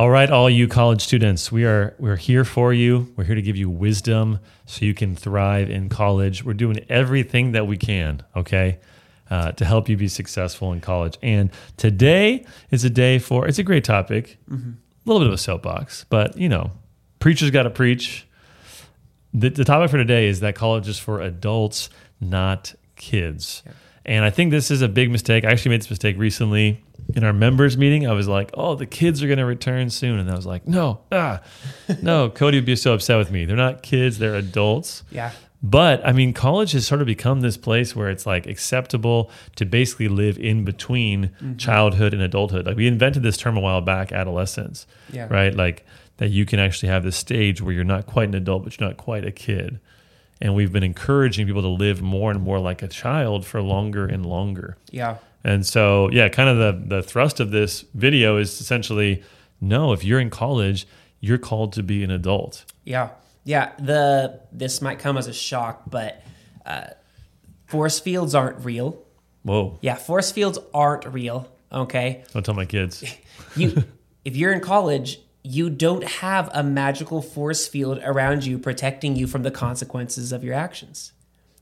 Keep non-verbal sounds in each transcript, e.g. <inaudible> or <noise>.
All right, all you college students, we are we're here for you. We're here to give you wisdom so you can thrive in college. We're doing everything that we can, okay, uh, to help you be successful in college. And today is a day for it's a great topic, a little bit of a soapbox, but you know, preachers got to preach. The, the topic for today is that college is for adults, not kids. And I think this is a big mistake. I actually made this mistake recently in our members meeting. I was like, "Oh, the kids are going to return soon," and I was like, "No, ah, <laughs> no." Cody would be so upset with me. They're not kids; they're adults. Yeah. But I mean, college has sort of become this place where it's like acceptable to basically live in between Mm-hmm. childhood and adulthood. Like we invented this term a while back, adolescence, Yeah. right? Like that you can actually have this stage where you're not quite an adult, but you're not quite a kid. And we've been encouraging people to live more and more like a child for longer and longer. Yeah. And so, yeah, kind of the the thrust of this video is essentially no, if you're in college, you're called to be an adult. Yeah. Yeah. The this might come as a shock, but uh, force fields aren't real. Whoa, Yeah, force fields aren't real. Okay. don't tell my kids. <laughs> You if you're in college, you don't have a magical force field around you protecting you from the consequences of your actions.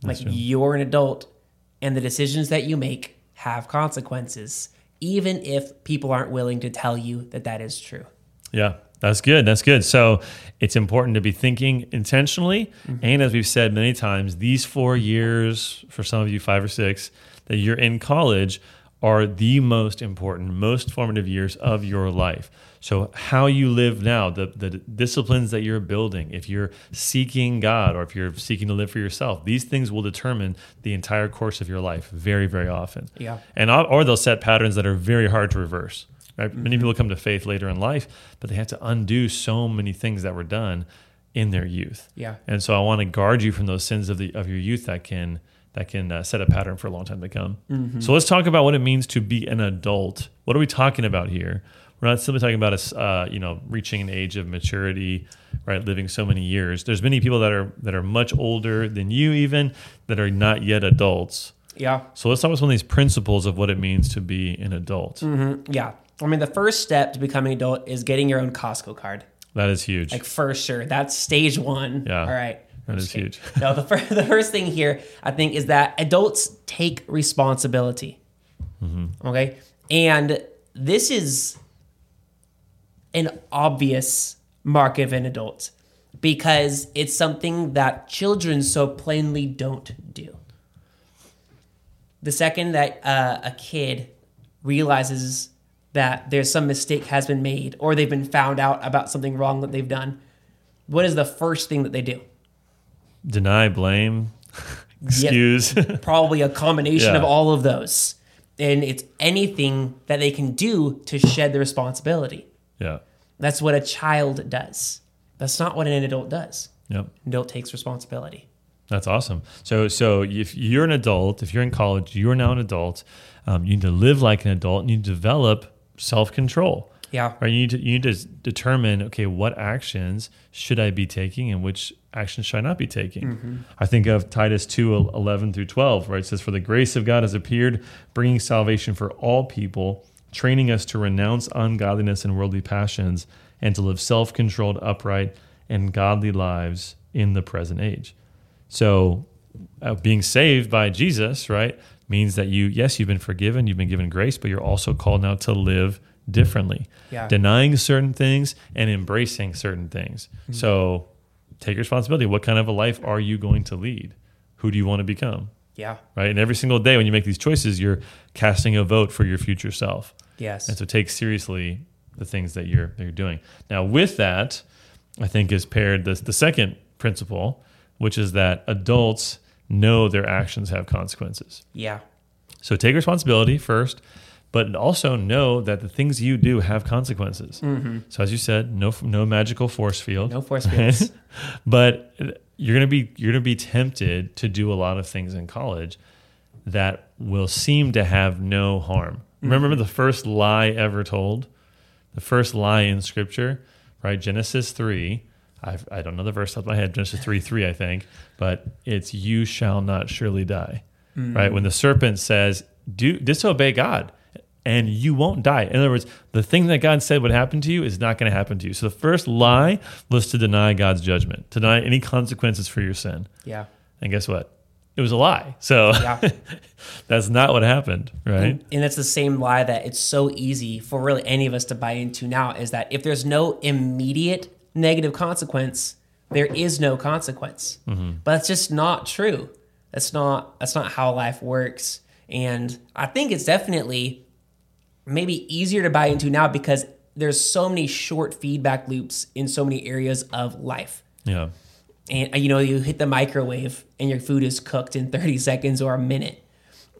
Like true. you're an adult and the decisions that you make have consequences, even if people aren't willing to tell you that that is true. Yeah, that's good. That's good. So it's important to be thinking intentionally. Mm-hmm. And as we've said many times, these four years, for some of you, five or six, that you're in college are the most important, most formative years of your life. So, how you live now, the, the disciplines that you're building, if you're seeking God or if you're seeking to live for yourself, these things will determine the entire course of your life very, very often. Yeah. And or they'll set patterns that are very hard to reverse. Right? Many people come to faith later in life, but they have to undo so many things that were done in their youth. Yeah. And so I want to guard you from those sins of the of your youth that can that can uh, set a pattern for a long time to come. So let's talk about what it means to be an adult. What are we talking about here? We're not simply talking about us, uh, you know, reaching an age of maturity, right? Living so many years. There's many people that are that are much older than you, even that are not yet adults. Yeah. So let's talk about some of these principles of what it means to be an adult. Yeah. I mean, the first step to becoming an adult is getting your own Costco card. That is huge. Like for sure, that's stage one. Yeah, All right. that is kidding. huge. no, the first, <laughs> the first thing here, I think, is that adults take responsibility. Mm-hmm. Okay. And this is an obvious mark of an adult because it's something that children so plainly don't do. The second that uh, a kid realizes that there's some mistake has been made or they've been found out about something wrong that they've done, what is the first thing that they do? Deny, blame, <laughs> excuse. <laughs> Probably a combination Yeah. of all of those. And it's anything that they can do to shed the responsibility. Yeah. That's what a child does. That's not what an adult does. Yep. An adult takes responsibility. That's awesome. So, so if you're an adult, if you're in college, you are now an adult. Um, you need to live like an adult, and you develop self control. Yeah. Right. You need to you need to determine okay, what actions should I be taking, and which actions should I not be taking. I think of Titus 2, 11 through twelve, right? It says, "For the grace of God has appeared, bringing salvation for all people, training us to renounce ungodliness and worldly passions, and to live self controlled, upright, and godly lives in the present age." So, uh, being saved by Jesus, right, means that you, yes, you've been forgiven, you've been given grace, but you're also called now to live differently, Yeah. denying certain things and embracing certain things. So, take responsibility. What kind of a life are you going to lead? Who do you want to become? Yeah. Right. And every single day when you make these choices, you're casting a vote for your future self. Yes. And so take seriously the things that you're that you're doing. Now, with that, I think is paired the, the second principle, which is that adults know their actions have consequences. yeah. So take responsibility first, but also know that the things you do have consequences. Mm-hmm. So as you said, no no magical force field. No force fields. <laughs> but you're gonna be you're gonna be tempted to do a lot of things in college that will seem to have no harm. Mm-hmm. Remember the first lie ever told? The first lie in scripture, right? Genesis 3. I've, I don't know the verse off my head, Genesis 3 3, I think, but it's you shall not surely die, mm. right? When the serpent says, Do disobey God, and you won't die. In other words, the thing that God said would happen to you is not going to happen to you. So the first lie was to deny God's judgment, to deny any consequences for your sin. Yeah. And guess what? It was a lie. So Yeah. <laughs> that's not what happened, right? And that's the same lie that it's so easy for really any of us to buy into now is that if there's no immediate negative consequence, there is no consequence. Mm-hmm. But that's just not true. That's not that's not how life works. And I think it's definitely maybe easier to buy into now because there's so many short feedback loops in so many areas of life Yeah. and uh, you know you hit the microwave and your food is cooked in 30 <laughs> seconds or a minute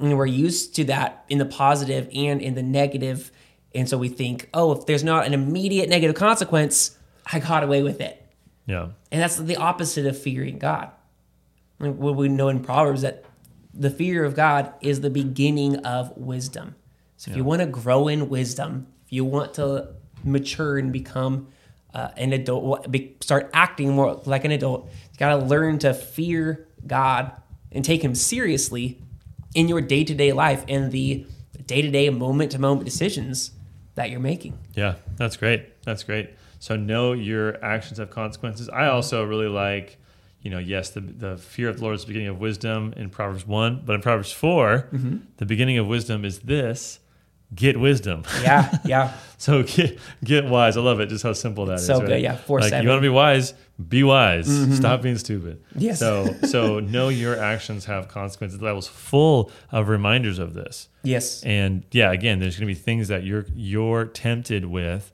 and we're used to that in the positive and in the negative. and so we think oh if there's not an immediate negative consequence i got away with it Yeah. and that's the opposite of fearing god what we know in proverbs that the fear of god is the beginning of wisdom so if you want to grow in wisdom if you want to mature and become uh, an adult be, start acting more like an adult you got to learn to fear god and take him seriously in your day-to-day life and the day-to-day moment-to-moment decisions that you're making Yeah, that's great. That's great. So know your actions have consequences. I also really like, you know, yes, the the fear of the Lord is the beginning of wisdom in Proverbs one, but in Proverbs 4 the beginning of wisdom is this: get wisdom. yeah <laughs> yeah so get get wise. I love it. Just how simple that is. So right? good, yeah. Four, like seven. you want to be wise, be wise. Stop being stupid. Yes. So so <laughs> know your actions have consequences. That was full of reminders of this. yes And yeah, again, there's going to be things that you're you're tempted with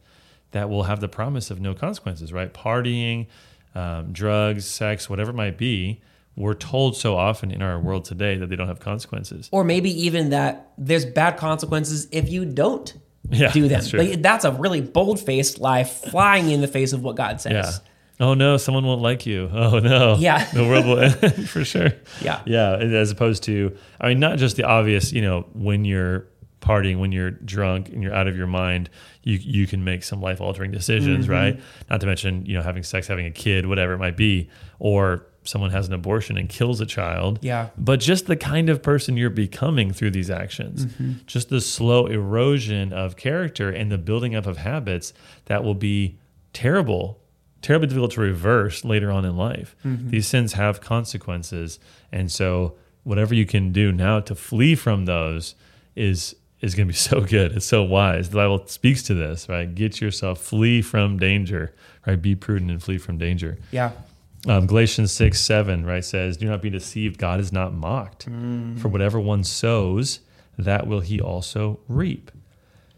that will have the promise of no consequences, right? Partying, um, drugs, sex, whatever it might be. We're told so often in our world today that they don't have consequences. or maybe even that there's bad consequences if you don't Yeah, do them. that's true. Like, that's a really bold faced lie flying in the face of what God says. Yeah. Oh no, someone won't like you. <laughs> Oh no. Yeah. The world will end <laughs> for sure. Yeah. Yeah. As opposed to, I mean, not just the obvious, you know, when you're partying, when you're drunk and you're out of your mind, you you can make some life altering decisions, Mm-hmm. right? Not to mention, you know, having sex, having a kid, whatever it might be, or someone has an abortion and kills a child. Yeah. But just the kind of person you're becoming through these actions, Mm-hmm. just the slow erosion of character and the building up of habits that will be terrible, terribly difficult to reverse later on in life. Mm-hmm. These sins have consequences. And so, whatever you can do now to flee from those is. Is going to be <laughs> so good. It's so wise. The Bible speaks to this, right? Get yourself, flee from danger, right? Be prudent and flee from danger. Yeah. Um, Galatians 6, 7, right, says, Do not be deceived. God is not mocked. For whatever one sows, that will he also reap.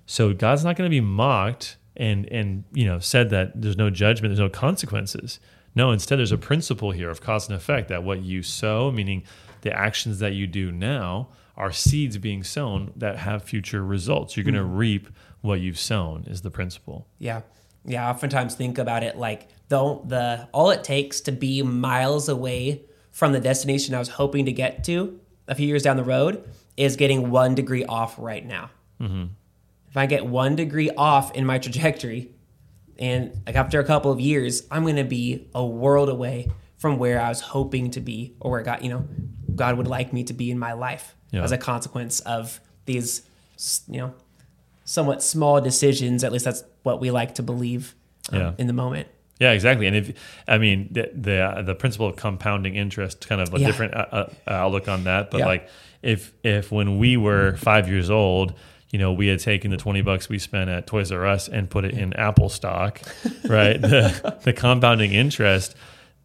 So God's not going to be mocked and, and, you know, said that there's no judgment, there's no consequences. No, instead, there's a principle here of cause and effect that what you sow, meaning the actions that you do now, are seeds being sown that have future results. You're going to reap what you've sown, is the principle. Yeah. Yeah. I oftentimes think about it like the, the all it takes to be miles away from the destination I was hoping to get to a few years down the road is getting one degree off right now. Mm-hmm. If I get one degree off in my trajectory, and like after a couple of years, I'm going to be a world away from where I was hoping to be, or where God, you know, God would like me to be in my life Yeah. as a consequence of these, you know, somewhat small decisions. At least that's what we like to believe um, Yeah. in the moment. Yeah, exactly. And if I mean the the, the principle of compounding interest, kind of a Yeah. different uh, uh, outlook on that. But Yeah. like if if when we were five years old, you know, we had taken the twenty bucks we spent at Toys R Us and put it in Apple stock, right? the <laughs> the compounding interest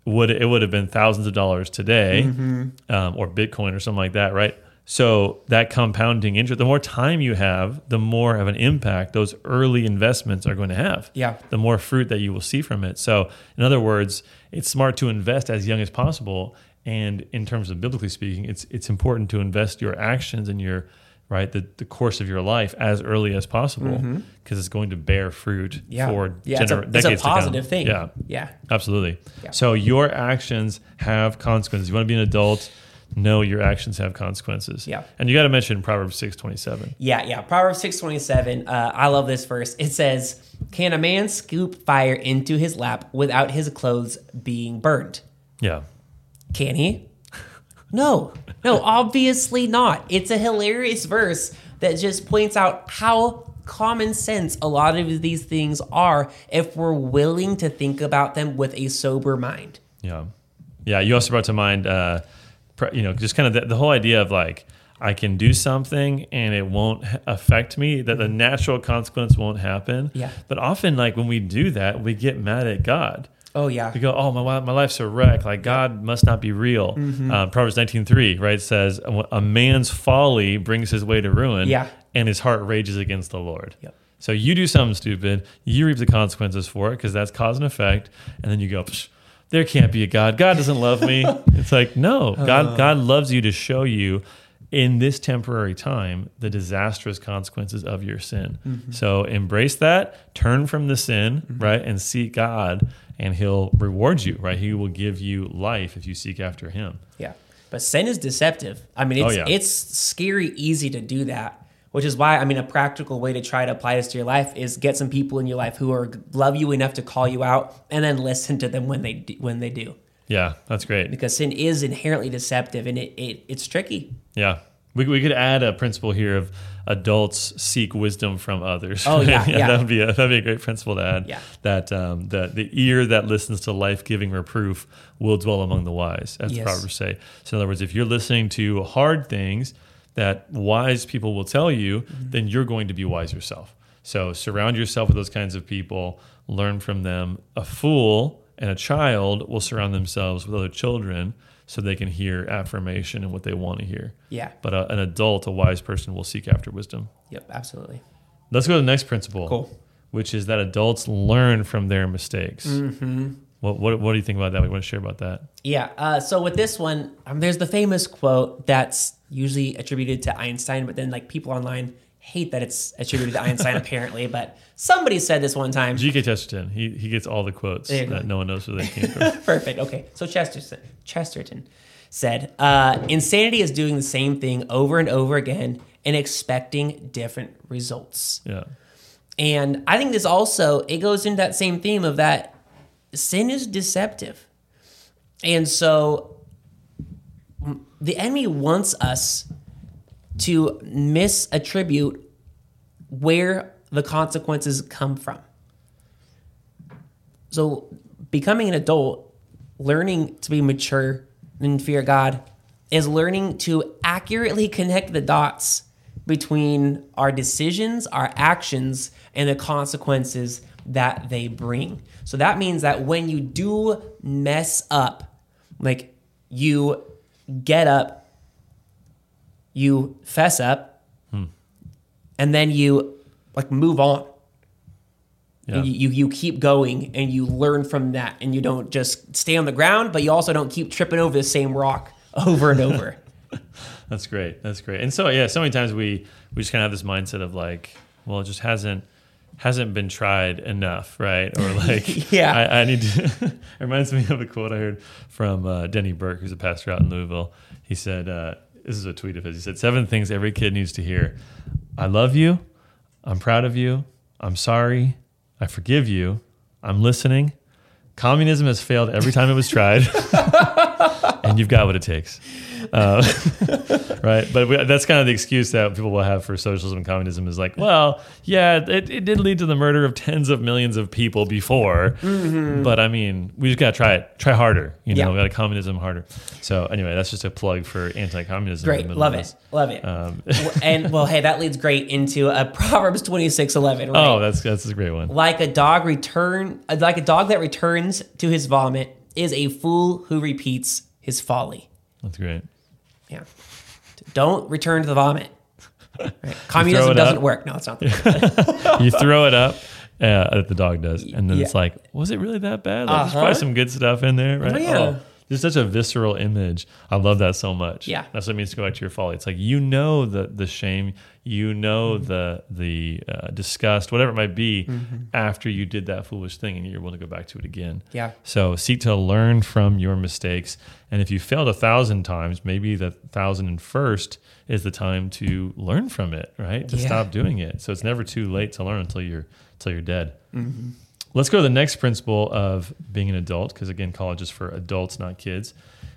would it would have been thousands of dollars today, Mm-hmm. um, or Bitcoin or something like that, right? So that compounding interest, the more time you have, the more of an impact those early investments are going to have Yeah. the more fruit that you will see from it. So, in other words, it's smart to invest as young as possible. And in terms of biblically speaking, it's it's important to invest your actions and your right the, the course of your life as early as possible because it's going to bear fruit Mm-hmm. Yeah. for yeah. It's a, gener- it's a decades to come. positive thing. Yeah, Yeah. absolutely. Yeah. So your actions have consequences. You want to be an adult, know your actions have consequences. Yeah. and you got to mention Proverbs six twenty seven. Yeah, yeah. Proverbs six twenty seven. Uh, I love this verse. It says, "Can a man scoop fire into his lap without his clothes being burned? Yeah, Can he? No, no. <laughs> Obviously not. It's a hilarious verse, that just points out how common sense a lot of these things are if we're willing to think about them with a sober mind. Yeah. Yeah. You also brought to mind, uh, you know, just kind of the, the whole idea of like, I can do something and it won't affect me, that the natural consequence won't happen. Yeah. But often, like, when we do that, we get mad at God. Oh yeah. We go, oh, my, my life's a wreck. Like, God must not be real. Mm-hmm. Uh, Proverbs 19.3, right, says, a man's folly brings his way to ruin Yeah. and his heart rages against the Lord. Yep. So you do something stupid, you reap the consequences for it because that's cause and effect, and then you go, Psh, there can't be a God. God doesn't love me. <laughs> it's like no, God. Uh. God loves you to show you in this temporary time the disastrous consequences of your sin. Mm-hmm. So embrace that, turn from the sin, mm-hmm. right, and seek God, and He'll reward you. Right, He will give you life if you seek after Him. Yeah. But sin is deceptive. I mean, oh, it's Oh, yeah. it's scary easy to do that, which is why I mean a practical way to try to apply this to your life is get some people in your life who are love you enough to call you out and then listen to them when they do, when they do. Yeah, that's great. Because sin is inherently deceptive and it, it it's tricky. Yeah. We, we could add a principle here of adults seek wisdom from others. Oh, <laughs> yeah, yeah. that would be a that'd be a great principle to add. Yeah. That um, the the ear that listens to life giving reproof will dwell among the wise, as the Yes. Proverbs say. So in other words, if you're listening to hard things that wise people will tell you, Mm-hmm. then you're going to be wise yourself. So surround yourself with those kinds of people, learn from them. A fool and a child will surround themselves with other children so they can hear affirmation and what they want to hear. Yeah. But a, an adult, a wise person, will seek after wisdom. Yep, absolutely. Let's go to the next principle, Cool. which is that adults learn from their mistakes. Mm-hmm. What, what, what do you think about that? We want to share about that. Yeah. Uh, so with this one, um, there's the famous quote that's usually attributed to Einstein, but then like people online hate that it's attributed to Einstein <laughs> apparently. But somebody said this one time. G.K. Chesterton, he, he gets all the quotes that go. no one knows where they came <laughs> from. Perfect. Okay. So Chesterton, Chesterton said, uh, insanity is doing the same thing over and over again and expecting different results. yeah. And I think this also it goes into that same theme of that sin is deceptive. And so the enemy wants us to misattribute where the consequences come from. So becoming an adult, learning to be mature and fear God is learning to accurately connect the dots between our decisions, our actions, and the consequences that they bring. So that means that when you do mess up, like you get up, you fess up, hmm. and then you like move on. Yeah. And you, you you keep going and you learn from that and you don't just stay on the ground, but you also don't keep tripping over the same rock <laughs> over and over. <laughs> That's great. That's great. And so yeah, so many times we we just kind of have this mindset of like, well, it just hasn't hasn't been tried enough, right? Or like, <laughs> Yeah. I, I need to. <laughs> it reminds me of a quote I heard from uh, Denny Burk, who's a pastor out in Louisville. He said, uh, "This is a tweet of his. He said seven things every kid needs to hear: I love you, I'm proud of you, I'm sorry, I forgive you, I'm listening. Communism has failed every time it was tried." <laughs> and you've got what it takes. Uh, <laughs> right? But we, that's kind of the excuse that people will have for socialism and communism is like, well, yeah, it, it did lead to the murder of tens of millions of people before, but I mean, we just got to try it, try harder. You know, Yeah. we got to communism harder. So anyway, that's just a plug for anti-communism. Great, love it, love it. Um, and well, hey, that leads great into a <laughs> Proverbs twenty six eleven. Right? oh, that's that's a great one. like a dog return, like a dog that returns to his vomit is a fool who repeats his folly. That's great. Yeah, don't return to the vomit. <laughs> Right. Communism doesn't up. work. No, it's not. The <laughs> you throw it up. Uh, the dog does, and then Yeah. it's like, was it really that bad? Like, There's Uh-huh. probably some good stuff in there, right? Oh, yeah. There's such a visceral image. I love that so much. Yeah. that's what it means to go back to your folly. It's like you know the the shame, you know Mm-hmm. the the uh, disgust, whatever it might be, Mm-hmm. after you did that foolish thing, and you're willing to go back to it again. Yeah. So seek to learn from your mistakes, and if you failed a thousand times, maybe the thousand and first is the time to learn from it, right? To Yeah. stop doing it. So it's never too late to learn until you're until you're dead. Mm-hmm. Let's go to the next principle of being an adult, because again, college is for adults, not kids,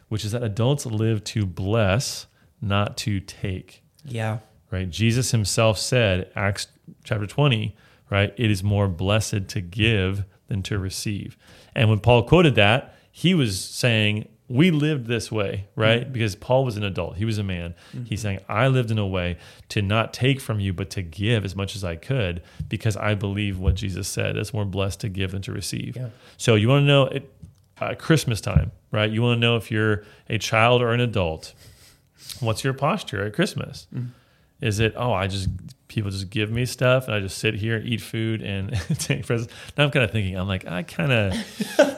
which is that adults live to bless, not to take. yeah, right? Jesus himself said, Acts chapter 20, right? It is more blessed to give than to receive. And when Paul quoted that, he was saying, we lived this way, right? Mm-hmm. Because Paul was an adult, he was a man. Mm-hmm. He's saying, I lived in a way to not take from you, but to give as much as I could because I believe what Jesus said. It's more blessed to give than to receive. Yeah. So you want to know it, uh, Christmas time, right? You want to know if you're a child or an adult. What's your posture at Christmas? Mm-hmm. Is it, oh, I just people just give me stuff and I just sit here and eat food and <laughs> take presents. Now I'm kind of thinking, I'm like, I kind of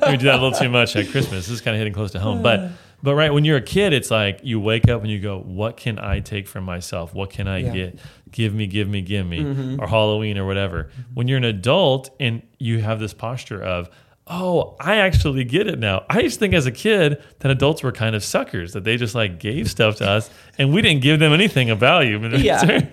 maybe do that a little too much at Christmas. This is kind of hitting close to home. But <sighs> but right when you're a kid, it's like you wake up and you go, what can I take from myself? What can I yeah. get? Give me, give me, give me, mm-hmm. or Halloween or whatever. Mm-hmm. When you're an adult and you have this posture of, oh, I actually get it now. I used to think as a kid that adults were kind of suckers, that they just like gave stuff to us and we didn't give them anything of value. <laughs> Yeah.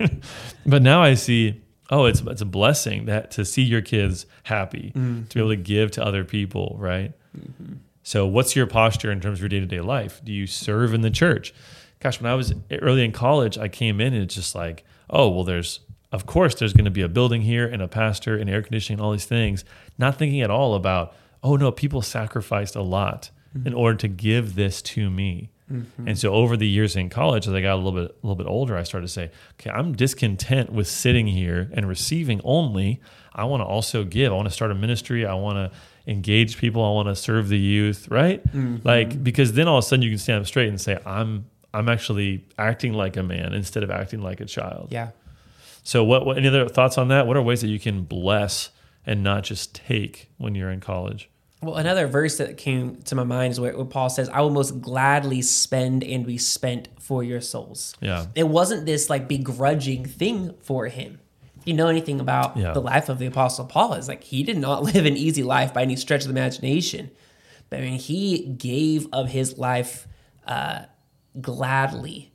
but now I see, oh, it's it's a blessing that to see your kids happy, mm-hmm. to be able to give to other people, right? Mm-hmm. So what's your posture in terms of your day-to-day life? Do you serve in the church? Gosh, when I was early in college, I came in and it's just like, oh, well, there's of course there's going to be a building here and a pastor and air conditioning and all these things, not thinking at all about oh no, people sacrificed a lot mm-hmm. in order to give this to me. Mm-hmm. And so over the years in college, as I got a little bit a little bit older, I started to say, okay, I'm discontent with sitting here and receiving only. I want to also give. I want to start a ministry. I want to engage people. I want to serve the youth, right? Mm-hmm. Like because then all of a sudden you can stand up straight and say, I'm I'm actually acting like a man instead of acting like a child. Yeah. So what, what any other thoughts on that? What are ways that you can bless and not just take when you're in college? Well, another verse that came to my mind is where, where, Paul says, I will most gladly spend and be spent for your souls. Yeah. It wasn't this like begrudging thing for him. If you know anything about yeah. the life of the Apostle Paul, is like he did not <laughs> live an easy life by any stretch of the imagination. But I mean, he gave of his life uh, gladly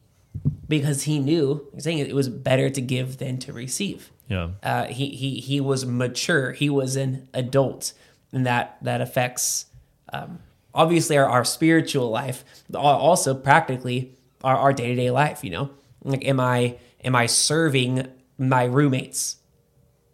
because he knew, he's saying it was better to give than to receive. Yeah. Uh, he, he, he was mature, he was an adult and that that affects um, obviously our, our spiritual life, but also practically our, our day-to-day life. You know, like am I am I serving my roommates?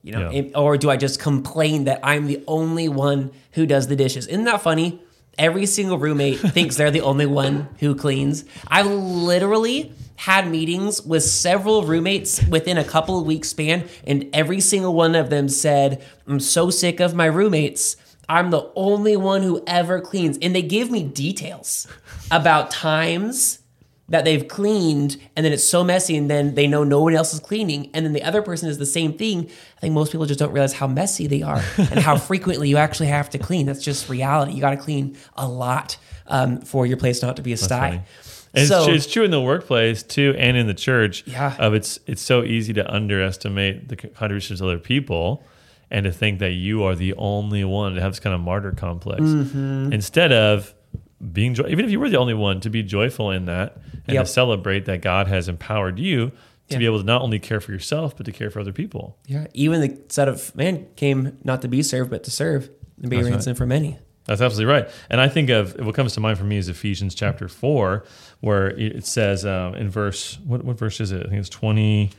You know, yeah. or do I just complain that I'm the only one who does the dishes? Isn't that funny? Every single roommate <laughs> thinks they're the only one who cleans. I literally had meetings with several roommates within a couple of weeks span, and every single one of them said, I'm so sick of my roommates. I'm the only one who ever cleans. And they give me details about times that they've cleaned and then it's so messy and then they know no one else is cleaning and then the other person is the same thing. I think most people just don't realize how messy they are <laughs> and how frequently you actually have to clean. That's just reality. You got to clean a lot um, for your place not to be a sty. It's, so, true, it's true in the workplace too, and in the church. Yeah, of it's it's so easy to underestimate the contributions of other people and to think that you are the only one to have this kind of martyr complex mm-hmm. instead of being joy- even if you were the only one to be joyful in that and yep. to celebrate that God has empowered you to yeah. be able to not only care for yourself but to care for other people. Yeah, even the Son of Man came not to be served but to serve and be a ransom right. for many. That's absolutely right. And I think of what comes to mind for me is Ephesians chapter 4, where it says um, in verse, what, what verse is it? I think it's 20,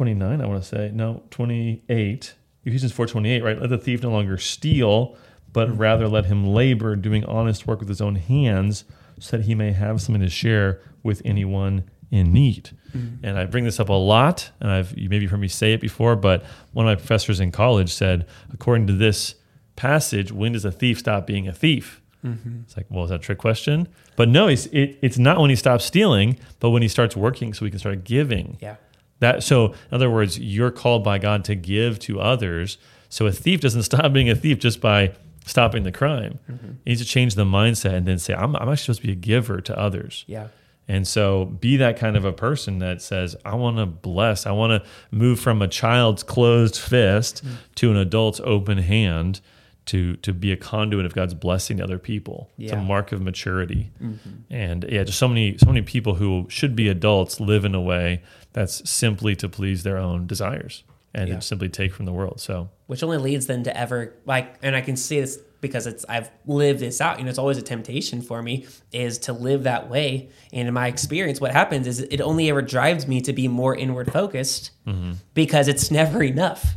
29, I want to say. No, 28. Ephesians 4.28, right? Let the thief no longer steal, but mm-hmm. rather let him labor, doing honest work with his own hands, so that he may have something to share with anyone in need. Mm-hmm. And I bring this up a lot, and I've you maybe heard me say it before, but one of my professors in college said, according to this passage, when does a thief stop being a thief? Mm-hmm. It's like, well, is that a trick question? But no, it's, it, it's not when he stops stealing, but when he starts working so he can start giving. Yeah. That so in other words, you're called by God to give to others. So a thief doesn't <laughs> stop being a thief just by stopping the crime. Mm-hmm. He needs to change the mindset and then say, I'm, I'm actually supposed to be a giver to others. Yeah. And so be that kind of a person that says, I want to bless, I want to move from a child's closed fist mm-hmm. to an adult's open hand to to be a conduit of God's blessing to other people. Yeah. It's a mark of maturity. Mm-hmm. And yeah, just so many so many people who should be adults live in a way that's simply to please their own desires and yeah. simply take from the world. So which only leads them to ever like and I can see this because it's I've lived this out. You know, it's always a temptation for me is to live that way. And in my experience, what happens is it only ever drives me to be more inward focused mm-hmm. because it's never enough.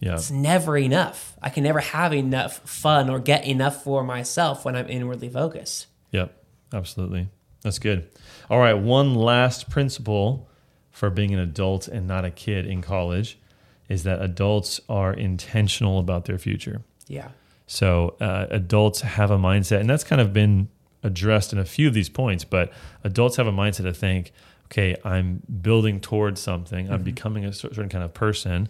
Yeah. It's never enough. I can never have enough fun or get enough for myself when I'm inwardly focused. Yep. Absolutely. That's good. All right. One last principle for being an adult and not a kid in college is that adults are intentional about their future. Yeah. So uh, adults have a mindset, and that's kind of been addressed in a few of these points. But adults have a mindset to think, okay, I'm building towards something. I'm becoming a certain kind of person.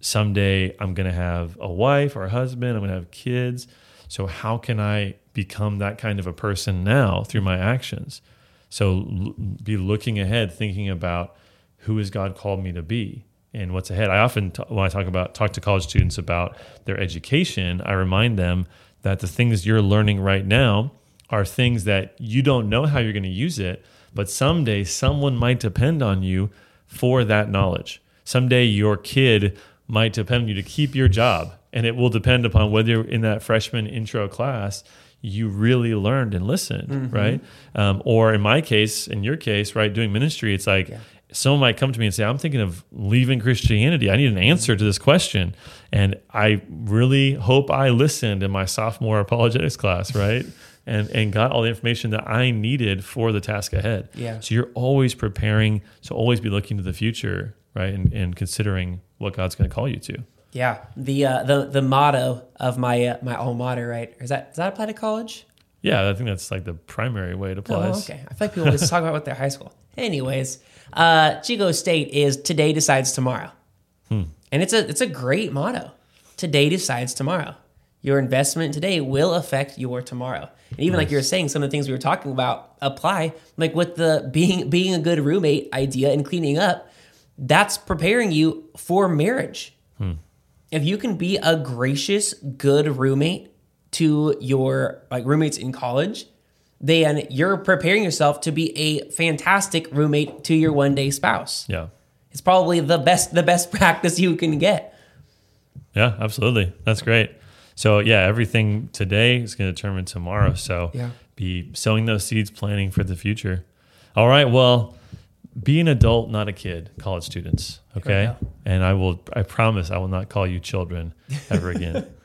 Someday I'm going to have a wife or a husband. I'm going to have kids. So how can I become that kind of a person now through my actions? So l- be looking ahead, thinking about who has God called me to be and what's ahead. I often, t- when I talk about talk to college students about their education, I remind them that the things you're learning right now are things that you don't know how you're going to use it, but someday someone might depend on you for that knowledge. Someday your kid might depend on you to keep your job, and it will depend upon whether in that freshman intro class you really learned and listened, right? Um, or in my case, in your case, right, doing ministry, it's like someone might come to me and say, I'm thinking of leaving Christianity. I need an answer to this question. And I really hope I listened in my sophomore apologetics class, right? <laughs> and, and got all the information that I needed for the task ahead. Yeah. So you're always preparing. So always be looking to the future, right? And, and considering what God's going to call you to. Yeah. The uh, the the motto of my uh, my alma mater, right? Is that does that apply to college? Yeah, I think that's like the primary way it applies. Oh, okay. I feel like people always talk about what their high school. Anyways, uh, Chico State is today decides tomorrow, and it's a it's a great motto. Today decides tomorrow. Your investment today will affect your tomorrow. And even like you were saying, some of the things we were talking about apply. Like with the being being a good roommate idea and cleaning up, that's preparing you for marriage. If you can be a gracious, good roommate to your like roommates in college, then you're preparing yourself to be a fantastic roommate to your one day spouse. Yeah. It's probably the best the best <laughs> practice you can get. Yeah, absolutely. That's great. So yeah, everything today is going to determine tomorrow. So Yeah. be sowing those seeds, planning for the future. All right. Well, be an adult, not a kid, college students. Okay. Right And I will, I promise I will not call you children ever again. <laughs>